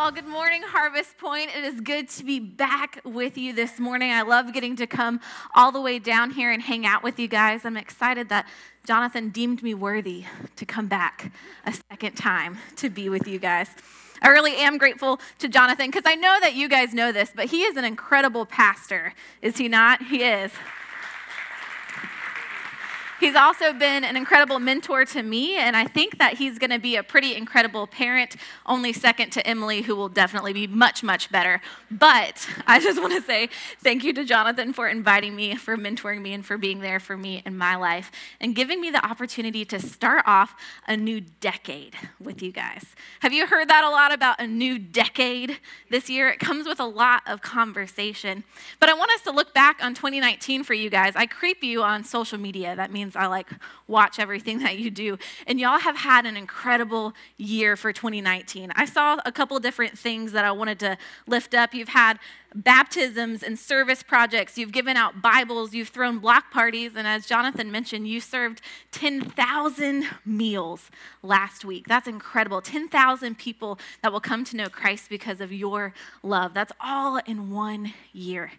Well, good morning, Harvest Point. It is good to be back with you this morning. I love getting to come all the way down here and hang out with you guys. I'm excited that Jonathan deemed me worthy to come back a second time to be with you guys. I really am grateful to Jonathan because I know that you guys know this, but he is an incredible pastor, is he not? He is. He's also been an incredible mentor to me, and I think that he's going to be a pretty incredible parent, only second to Emily, who will definitely be much, much better. But I just want to say thank you to Jonathan for inviting me, for mentoring me, and for being there for me in my life, and giving me the opportunity to start off a new decade with you guys. Have you heard that a lot about a new decade this year? It comes with a lot of conversation. But I want us to look back on 2019 for you guys. I creep you on social media. That means I like watch everything that you do. And y'all have had an incredible year for 2019. I saw a couple different things that I wanted to lift up. You've had baptisms and service projects, you've given out Bibles, you've thrown block parties, and as Jonathan mentioned, you served 10,000 meals last week. That's incredible. 10,000 people that will come to know Christ because of your love. That's all in one year.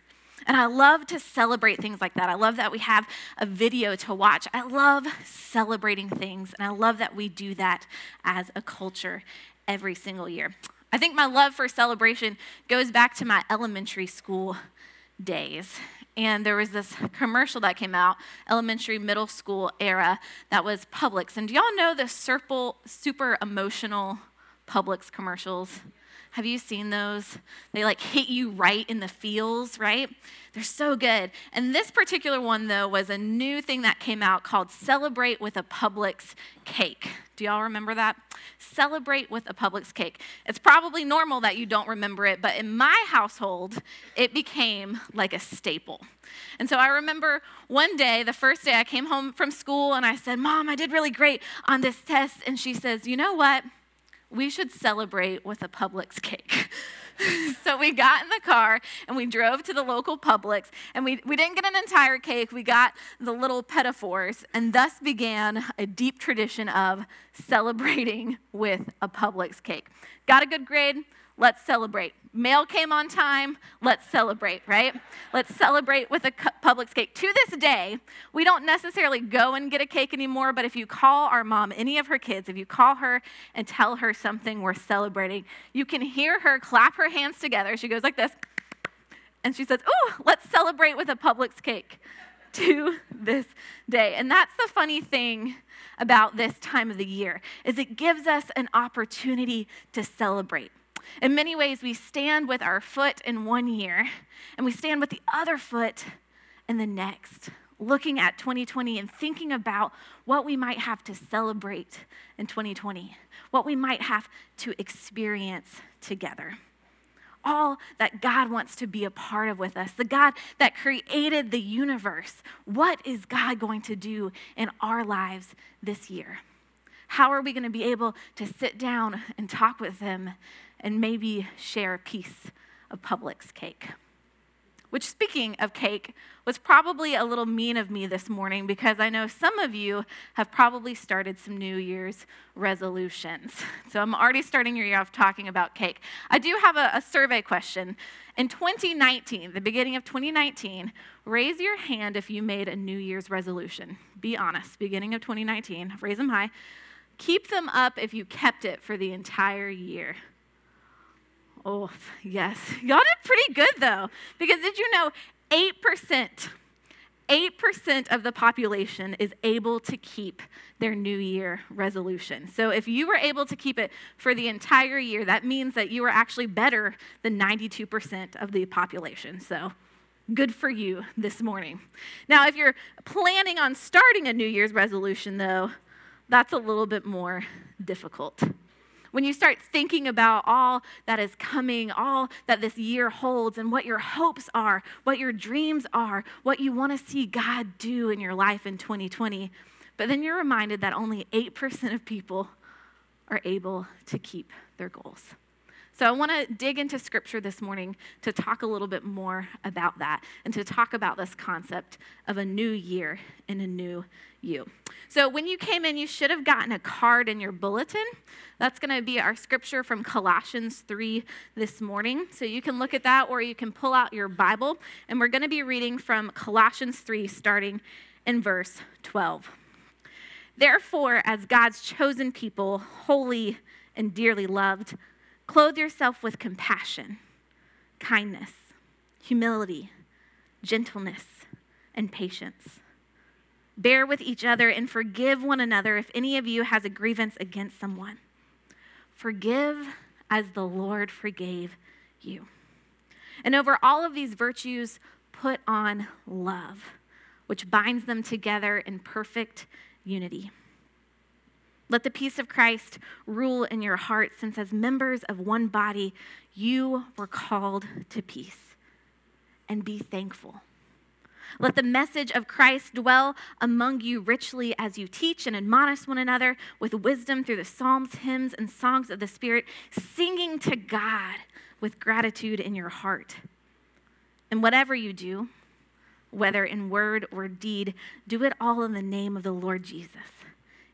And I love to celebrate things like that. I love that we have a video to watch. I love celebrating things, and I love that we do that as a culture every single year. I think my love for celebration goes back to my elementary school days. And there was this commercial that came out, elementary, middle school era, that was Publix. And do y'all know the super, super emotional Publix commercials? Have you seen those? They like hit you right in the feels, right? They're so good. And this particular one, though, was a new thing that came out called Celebrate with a Publix Cake. Do y'all remember that? Celebrate with a Publix cake. It's probably normal that you don't remember it, but in my household, it became like a staple. And so I remember one day, the first day I came home from school, and I said, Mom, I did really great on this test. And she says, You know what? We should celebrate with a Publix cake. so we got in the car and we drove to the local Publix and we, we didn't get an entire cake, we got the little petit fours, and thus began a deep tradition of celebrating with a Publix cake. Got a good grade? Let's celebrate. Mail came on time. Let's celebrate, right? Let's celebrate with a Publix cake. To this day, we don't necessarily go and get a cake anymore, but if you call our mom, any of her kids, if you call her and tell her something we're celebrating, you can hear her clap her hands together. She goes like this, and she says, Ooh, let's celebrate with a Publix cake to this day. And that's the funny thing about this time of the year is it gives us an opportunity to celebrate. In many ways, we stand with our foot in one year and we stand with the other foot in the next, looking at 2020 and thinking about what we might have to celebrate in 2020, what we might have to experience together. All that God wants to be a part of with us, the God that created the universe. What is God going to do in our lives this year? How are we going to be able to sit down and talk with Him and maybe share a piece of Publix cake. Which, speaking of cake, was probably a little mean of me this morning because I know some of you have probably started some New Year's resolutions. So I'm already starting your year off talking about cake. I do have a, a survey question. In 2019, the beginning of 2019, raise your hand if you made a New Year's resolution. Be honest, beginning of 2019, raise them high. Keep them up if you kept it for the entire year. Oh, yes. Y'all did pretty good though, because did you know 8%, 8% of the population is able to keep their New Year resolution. So if you were able to keep it for the entire year, that means that you were actually better than 92% of the population. So good for you this morning. Now, if you're planning on starting a New Year's resolution, though, that's a little bit more difficult. When you start thinking about all that is coming, all that this year holds, and what your hopes are, what your dreams are, what you want to see God do in your life in 2020, but then you're reminded that only 8% of people are able to keep their goals. So I want to dig into scripture this morning to talk a little bit more about that and to talk about this concept of a new year and a new you. So when you came in, you should have gotten a card in your bulletin. That's going to be our scripture from Colossians 3 this morning. So you can look at that or you can pull out your Bible. And we're going to be reading from Colossians 3, starting in verse 12. Therefore, as God's chosen people, holy and dearly loved, Clothe yourself with compassion, kindness, humility, gentleness, and patience. Bear with each other and forgive one another if any of you has a grievance against someone. Forgive as the Lord forgave you. And over all of these virtues, put on love, which binds them together in perfect unity. Let the peace of Christ rule in your hearts, since as members of one body, you were called to peace. And be thankful. Let the message of Christ dwell among you richly as you teach and admonish one another with wisdom through the psalms, hymns, and songs of the Spirit, singing to God with gratitude in your heart. And whatever you do, whether in word or deed, do it all in the name of the Lord Jesus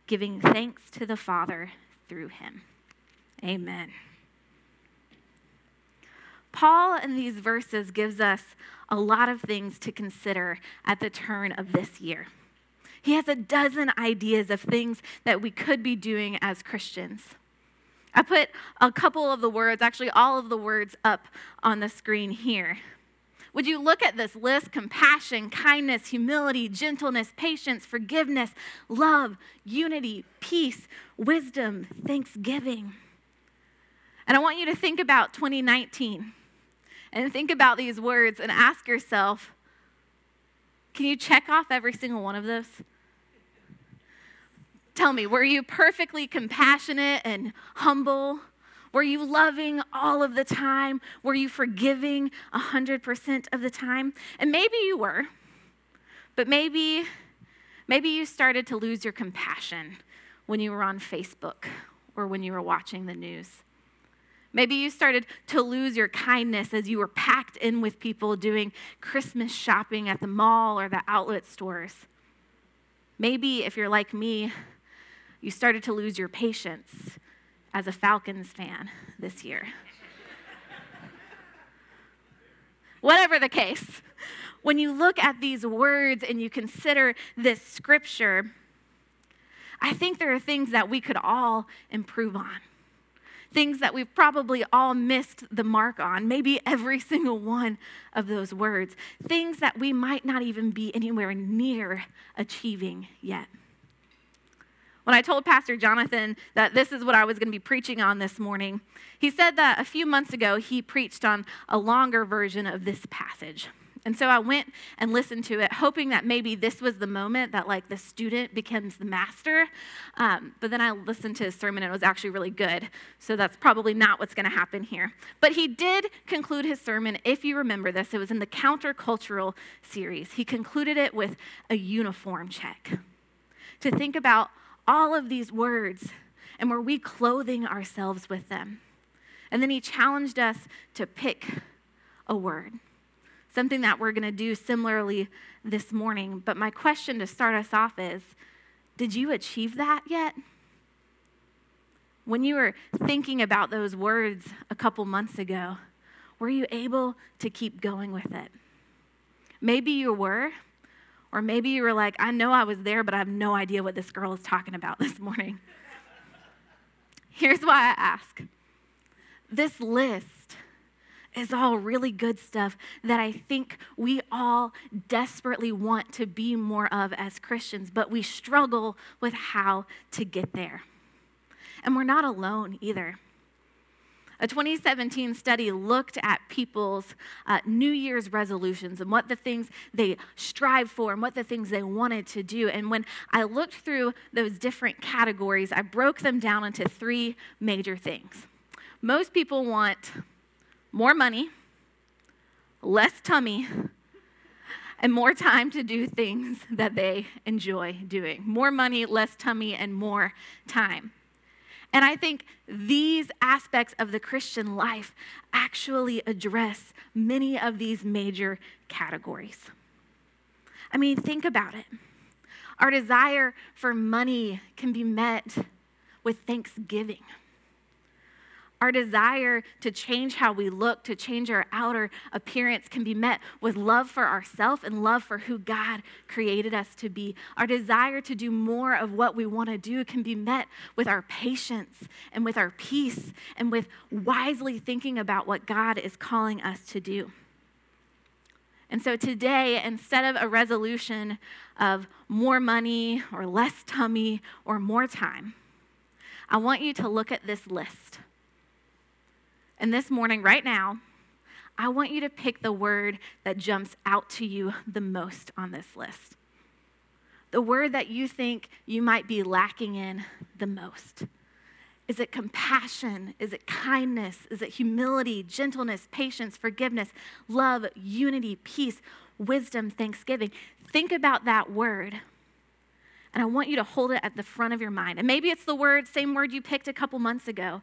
giving thanks to the Father through him. Amen. Paul in these verses gives us a lot of things to consider at the turn of this year. He has a dozen ideas of things that we could be doing as Christians. I put a couple of the words, actually, all of the words up on the screen here. Would you look at this list? Compassion, kindness, humility, gentleness, patience, forgiveness, love, unity, peace, wisdom, thanksgiving. And I want you to think about 2019 and think about these words and ask yourself can you check off every single one of those? Tell me, were you perfectly compassionate and humble? Were you loving all of the time? Were you forgiving 100% of the time? And maybe you were, but maybe, maybe you started to lose your compassion when you were on Facebook or when you were watching the news. Maybe you started to lose your kindness as you were packed in with people doing Christmas shopping at the mall or the outlet stores. Maybe if you're like me, you started to lose your patience as a Falcons fan this year. Whatever the case, when you look at these words and you consider this scripture, I think there are things that we could all improve on. Things that we've probably all missed the mark on, maybe every single one of those words. Things that we might not even be anywhere near achieving yet. When I told Pastor Jonathan that this is what I was going to be preaching on this morning, he said that a few months ago he preached on a longer version of this passage. And so I went and listened to it, hoping that maybe this was the moment that like the student becomes the master. Um, but then I listened to his sermon and it was actually really good. So that's probably not what's going to happen here. But he did conclude his sermon, if you remember this, it was in the countercultural series. He concluded it with a uniform check to think about all of these words, and were we clothing ourselves with them? And then he challenged us to pick a word, something that we're going to do similarly this morning. But my question to start us off is Did you achieve that yet? When you were thinking about those words a couple months ago, were you able to keep going with it? Maybe you were, or maybe you were like, I know I was there, but I have no idea what this girl is talking about this morning. Here's why I ask this list is all really good stuff that I think we all desperately want to be more of as Christians, but we struggle with how to get there. And we're not alone either. A 2017 study looked at people's uh, New Year's resolutions and what the things they strive for and what the things they wanted to do. And when I looked through those different categories, I broke them down into three major things. Most people want more money, less tummy, and more time to do things that they enjoy doing. More money, less tummy, and more time. And I think these aspects of the Christian life actually address many of these major categories. I mean, think about it. Our desire for money can be met with thanksgiving. Our desire to change how we look, to change our outer appearance, can be met with love for ourselves and love for who God created us to be. Our desire to do more of what we want to do can be met with our patience and with our peace and with wisely thinking about what God is calling us to do. And so today, instead of a resolution of more money or less tummy or more time, I want you to look at this list. And this morning, right now, I want you to pick the word that jumps out to you the most on this list. The word that you think you might be lacking in the most. Is it compassion? Is it kindness? Is it humility, gentleness, patience, forgiveness, love, unity, peace, wisdom, thanksgiving? Think about that word. And I want you to hold it at the front of your mind. And maybe it's the word, same word you picked a couple months ago,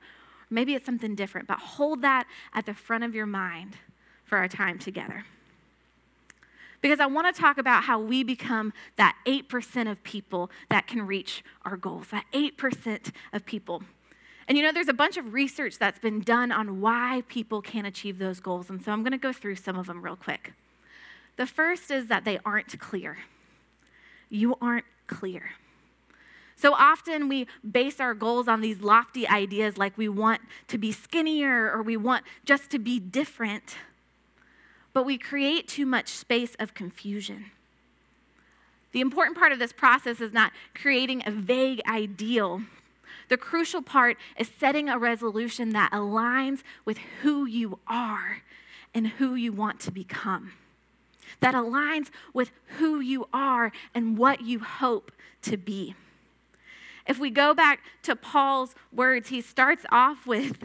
Maybe it's something different, but hold that at the front of your mind for our time together. Because I want to talk about how we become that 8% of people that can reach our goals, that 8% of people. And you know, there's a bunch of research that's been done on why people can't achieve those goals. And so I'm going to go through some of them real quick. The first is that they aren't clear. You aren't clear. So often we base our goals on these lofty ideas like we want to be skinnier or we want just to be different, but we create too much space of confusion. The important part of this process is not creating a vague ideal. The crucial part is setting a resolution that aligns with who you are and who you want to become. That aligns with who you are and what you hope to be. If we go back to Paul's words, he starts off with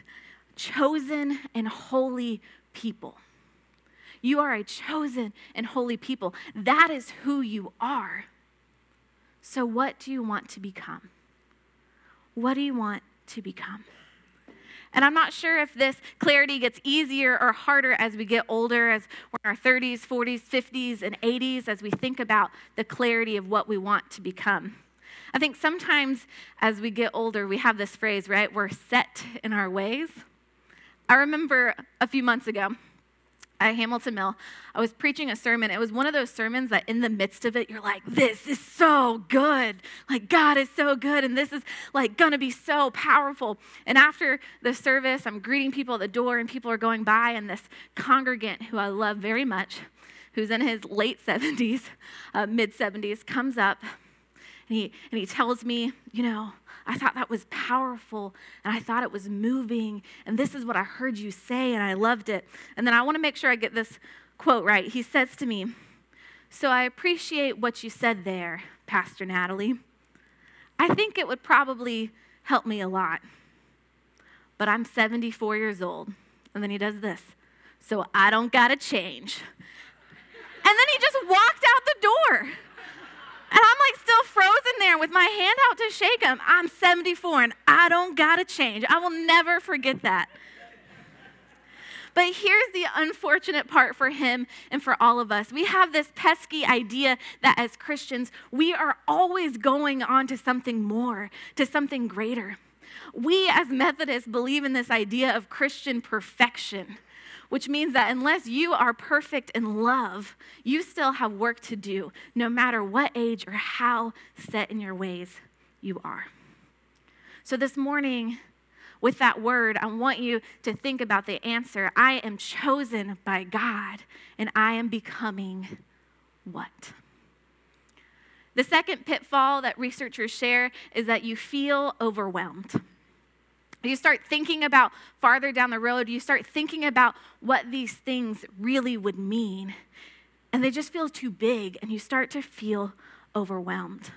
chosen and holy people. You are a chosen and holy people. That is who you are. So, what do you want to become? What do you want to become? And I'm not sure if this clarity gets easier or harder as we get older, as we're in our 30s, 40s, 50s, and 80s, as we think about the clarity of what we want to become. I think sometimes as we get older, we have this phrase, right? We're set in our ways. I remember a few months ago at Hamilton Mill, I was preaching a sermon. It was one of those sermons that in the midst of it, you're like, this is so good. Like, God is so good, and this is like gonna be so powerful. And after the service, I'm greeting people at the door, and people are going by, and this congregant who I love very much, who's in his late 70s, uh, mid 70s, comes up and he, and he tells me, you know, I thought that was powerful and I thought it was moving. And this is what I heard you say and I loved it. And then I want to make sure I get this quote right. He says to me, So I appreciate what you said there, Pastor Natalie. I think it would probably help me a lot. But I'm 74 years old. And then he does this. So I don't got to change. And then he just walked out the door. And I'm like frozen there with my hand out to shake him. I'm 74 and I don't gotta change. I will never forget that. But here's the unfortunate part for him and for all of us. We have this pesky idea that as Christians, we are always going on to something more, to something greater. We as Methodists believe in this idea of Christian perfection which means that unless you are perfect in love, you still have work to do, no matter what age or how set in your ways you are. So this morning, with that word, I want you to think about the answer I am chosen by God, and I am becoming what? The second pitfall that researchers share is that you feel overwhelmed. You start thinking about farther down the road, you start thinking about what these things really would mean, and they just feel too big, and you start to feel overwhelmed.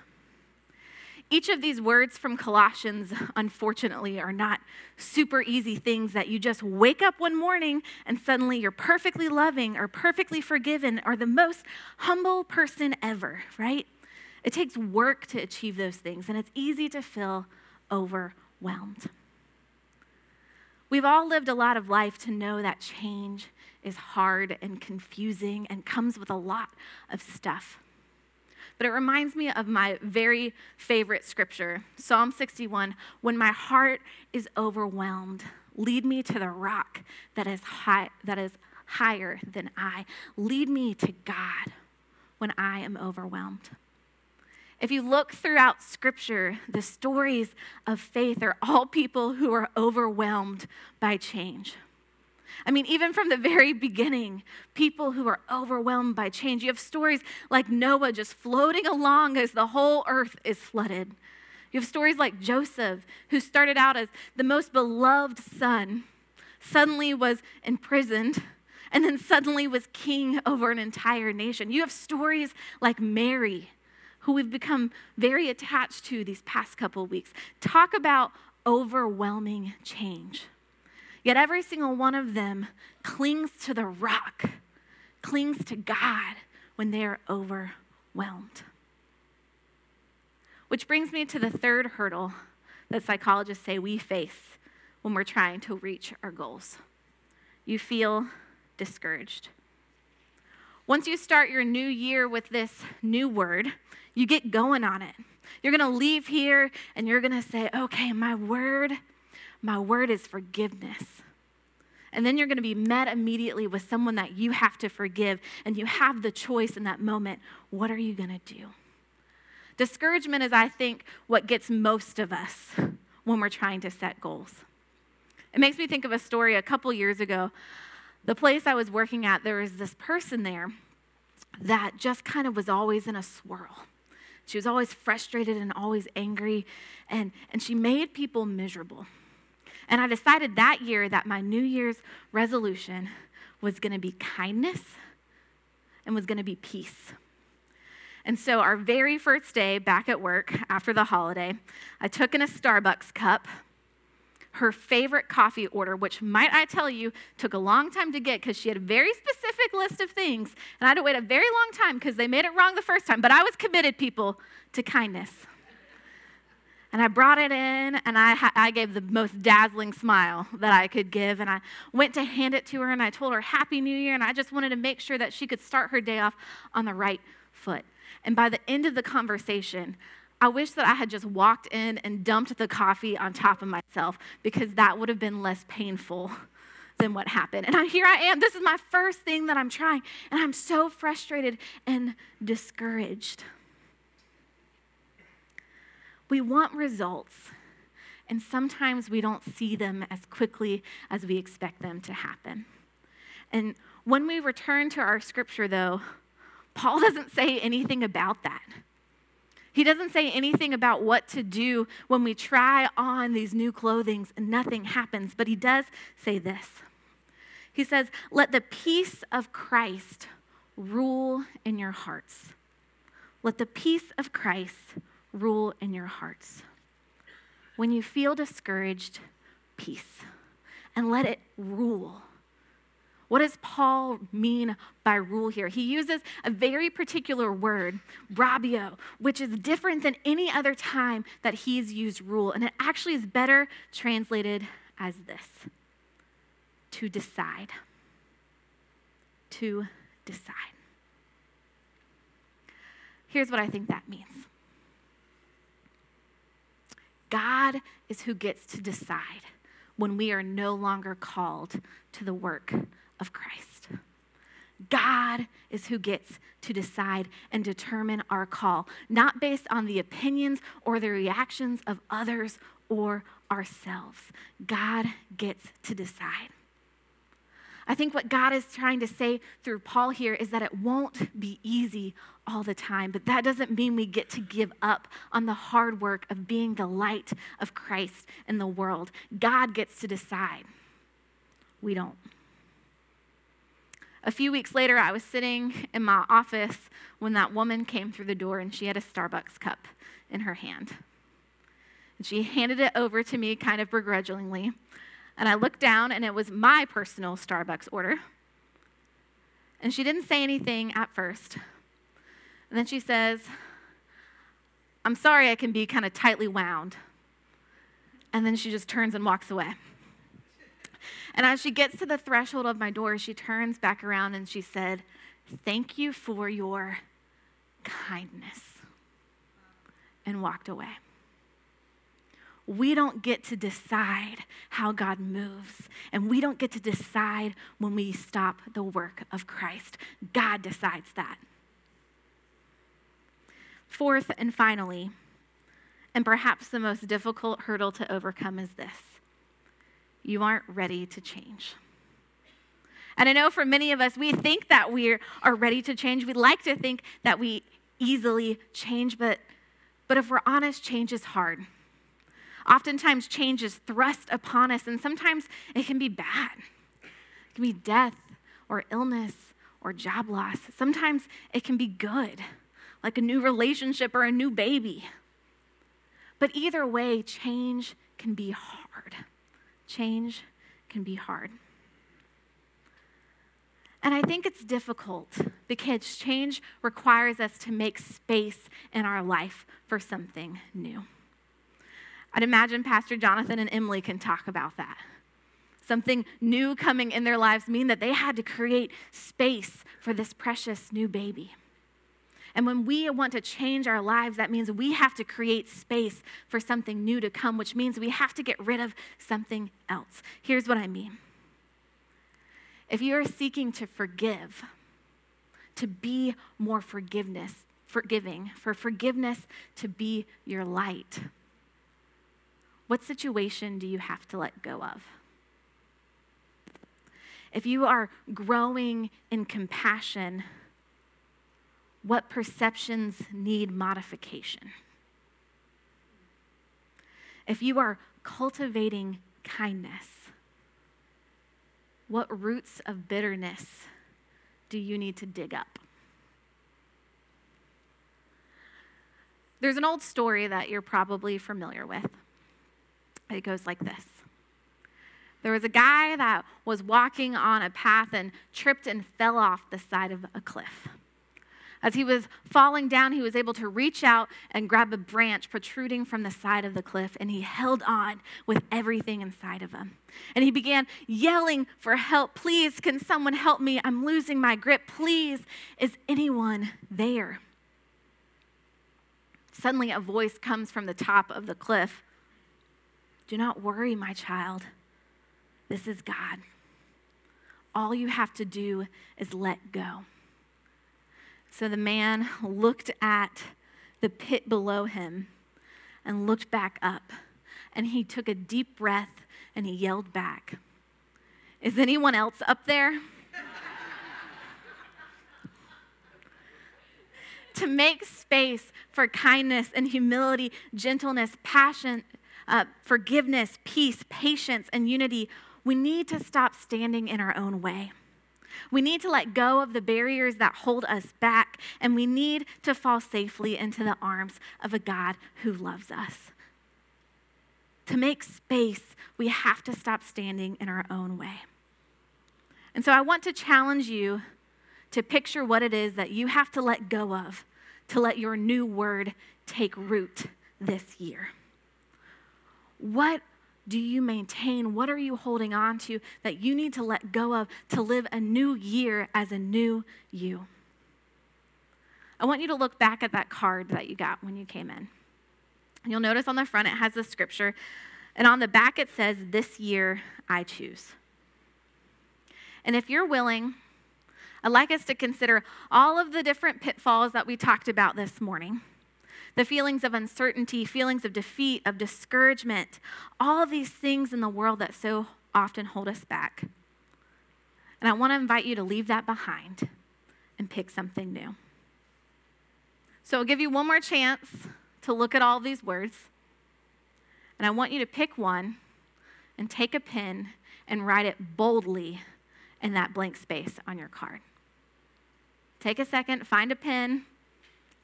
Each of these words from Colossians, unfortunately, are not super easy things that you just wake up one morning and suddenly you're perfectly loving or perfectly forgiven or the most humble person ever, right? It takes work to achieve those things, and it's easy to feel overwhelmed. We've all lived a lot of life to know that change is hard and confusing and comes with a lot of stuff. But it reminds me of my very favorite scripture, Psalm 61 when my heart is overwhelmed, lead me to the rock that is high that is higher than I. Lead me to God when I am overwhelmed. If you look throughout scripture, the stories of faith are all people who are overwhelmed by change. I mean, even from the very beginning, people who are overwhelmed by change. You have stories like Noah just floating along as the whole earth is flooded. You have stories like Joseph, who started out as the most beloved son, suddenly was imprisoned, and then suddenly was king over an entire nation. You have stories like Mary, who we've become very attached to these past couple weeks. Talk about overwhelming change. Yet every single one of them clings to the rock, clings to God when they are overwhelmed. Which brings me to the third hurdle that psychologists say we face when we're trying to reach our goals. You feel discouraged. Once you start your new year with this new word, you get going on it. You're going to leave here and you're going to say, okay, my word, my word is forgiveness. And then you're going to be met immediately with someone that you have to forgive, and you have the choice in that moment what are you going to do? Discouragement is, I think, what gets most of us when we're trying to set goals. It makes me think of a story a couple years ago. The place I was working at, there was this person there that just kind of was always in a swirl. She was always frustrated and always angry, and, and she made people miserable. And I decided that year that my New Year's resolution was going to be kindness and was going to be peace. And so, our very first day back at work after the holiday, I took in a Starbucks cup her favorite coffee order, which, might I tell you, took a long time to get because she had a very specific list of things. And I had to wait a very long time because they made it wrong the first time. But I was committed, people, to kindness. And I brought it in and I, I gave the most dazzling smile that I could give. And I went to hand it to her and I told her Happy New Year. And I just wanted to make sure that she could start her day off on the right foot. And by the end of the conversation, I wish that I had just walked in and dumped the coffee on top of myself because that would have been less painful than what happened. And I, here I am. This is my first thing that I'm trying, and I'm so frustrated and discouraged. We want results, and sometimes we don't see them as quickly as we expect them to happen. And when we return to our scripture, though, Paul doesn't say anything about that. He doesn't say anything about what to do when we try on these new clothings and nothing happens, but he does say this. He says, Let the peace of Christ rule in your hearts. Let the peace of Christ rule in your hearts. When you feel discouraged, peace, and let it rule. What does Paul mean by rule here? He uses a very particular word, brabio, which is different than any other time that he's used rule. And it actually is better translated as this to decide. To decide. Here's what I think that means God is who gets to decide when we are no longer called to the work of Christ. God is who gets to decide and determine our call, not based on the opinions or the reactions of others or ourselves. God gets to decide. I think what God is trying to say through Paul here is that it won't be easy all the time, but that doesn't mean we get to give up on the hard work of being the light of Christ in the world. God gets to decide. We don't. A few weeks later, I was sitting in my office when that woman came through the door and she had a Starbucks cup in her hand. And she handed it over to me kind of begrudgingly. And I looked down and it was my personal Starbucks order. And she didn't say anything at first. And then she says, I'm sorry I can be kind of tightly wound. And then she just turns and walks away. And as she gets to the threshold of my door, she turns back around and she said, Thank you for your kindness, and walked away. We don't get to decide how God moves, and we don't get to decide when we stop the work of Christ. God decides that. Fourth and finally, and perhaps the most difficult hurdle to overcome is this you aren't ready to change. And I know for many of us, we think that we are ready to change. We like to think that we easily change, but, but if we're honest, change is hard. Oftentimes, change is thrust upon us, and sometimes it can be bad. It can be death or illness or job loss. Sometimes it can be good, like a new relationship or a new baby. But either way, change can be hard. Change can be hard. And I think it's difficult because change requires us to make space in our life for something new. I'd imagine Pastor Jonathan and Emily can talk about that. Something new coming in their lives mean that they had to create space for this precious new baby. And when we want to change our lives, that means we have to create space for something new to come, which means we have to get rid of something else. Here's what I mean if you are seeking to forgive, to be more forgiveness, forgiving, for forgiveness to be your light, what situation do you have to let go of? If you are growing in compassion, what perceptions need modification? If you are cultivating kindness, what roots of bitterness do you need to dig up? There's an old story that you're probably familiar with. It goes like this There was a guy that was walking on a path and tripped and fell off the side of a cliff. As he was falling down, he was able to reach out and grab a branch protruding from the side of the cliff, and he held on with everything inside of him. And he began yelling for help. Please, can someone help me? I'm losing my grip. Please, is anyone there? Suddenly, a voice comes from the top of the cliff Do not worry, my child. This is God. All you have to do is let go. So the man looked at the pit below him and looked back up. And he took a deep breath and he yelled back, Is anyone else up there? to make space for kindness and humility, gentleness, passion, uh, forgiveness, peace, patience, and unity, we need to stop standing in our own way. We need to let go of the barriers that hold us back, and we need to fall safely into the arms of a God who loves us. To make space, we have to stop standing in our own way. And so I want to challenge you to picture what it is that you have to let go of to let your new word take root this year. What do you maintain? What are you holding on to that you need to let go of to live a new year as a new you? I want you to look back at that card that you got when you came in. You'll notice on the front it has the scripture, and on the back it says, This year I choose. And if you're willing, I'd like us to consider all of the different pitfalls that we talked about this morning the feelings of uncertainty, feelings of defeat, of discouragement, all these things in the world that so often hold us back. And I want to invite you to leave that behind and pick something new. So I'll give you one more chance to look at all these words. And I want you to pick one and take a pen and write it boldly in that blank space on your card. Take a second, find a pen,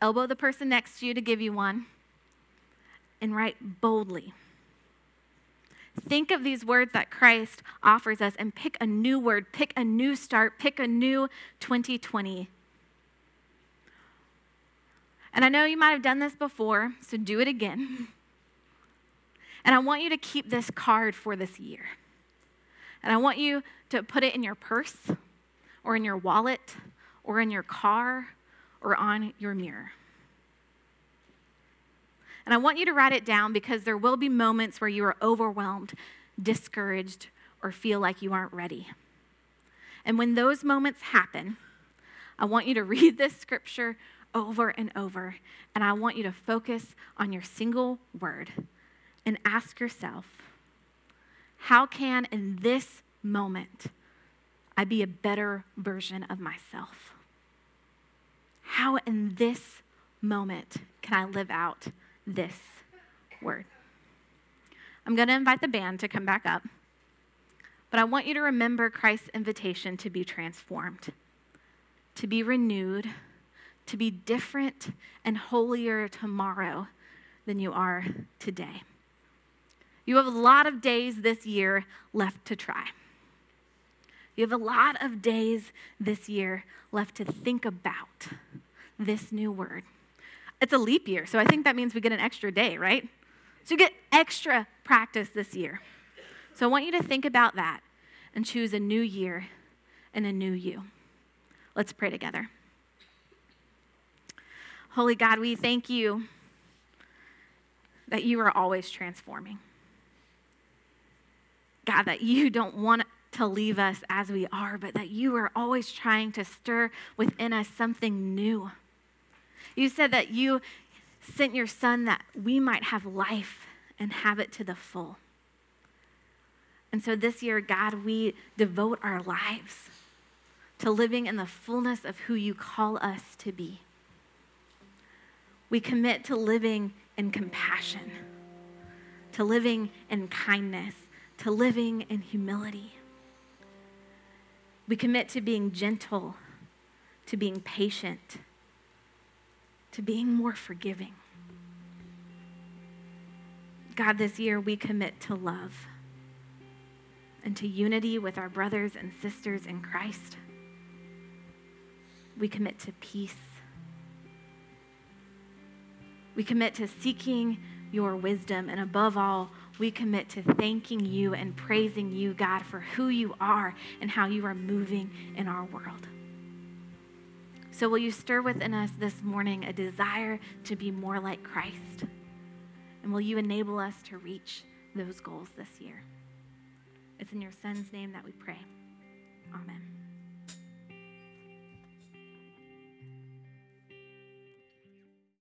elbow the person next to you to give you one, and write boldly. Think of these words that Christ offers us and pick a new word, pick a new start, pick a new 2020. And I know you might have done this before, so do it again. And I want you to keep this card for this year. And I want you to put it in your purse or in your wallet or in your car or on your mirror. And I want you to write it down because there will be moments where you are overwhelmed, discouraged, or feel like you aren't ready. And when those moments happen, I want you to read this scripture over and over, and I want you to focus on your single word and ask yourself, how can in this moment I be a better version of myself? How in this moment can I live out this word? I'm going to invite the band to come back up, but I want you to remember Christ's invitation to be transformed, to be renewed, to be different and holier tomorrow than you are today. You have a lot of days this year left to try. You have a lot of days this year left to think about this new word. It's a leap year, so I think that means we get an extra day, right? So you get extra practice this year. So I want you to think about that and choose a new year and a new you. Let's pray together. Holy God, we thank you that you are always transforming. God, that you don't want to leave us as we are, but that you are always trying to stir within us something new. You said that you sent your son that we might have life and have it to the full. And so this year, God, we devote our lives to living in the fullness of who you call us to be. We commit to living in compassion, to living in kindness, to living in humility. We commit to being gentle, to being patient, to being more forgiving. God, this year we commit to love and to unity with our brothers and sisters in Christ. We commit to peace. We commit to seeking your wisdom, and above all, we commit to thanking you and praising you, God, for who you are and how you are moving in our world. So, will you stir within us this morning a desire to be more like Christ? And will you enable us to reach those goals this year? It's in your Son's name that we pray. Amen.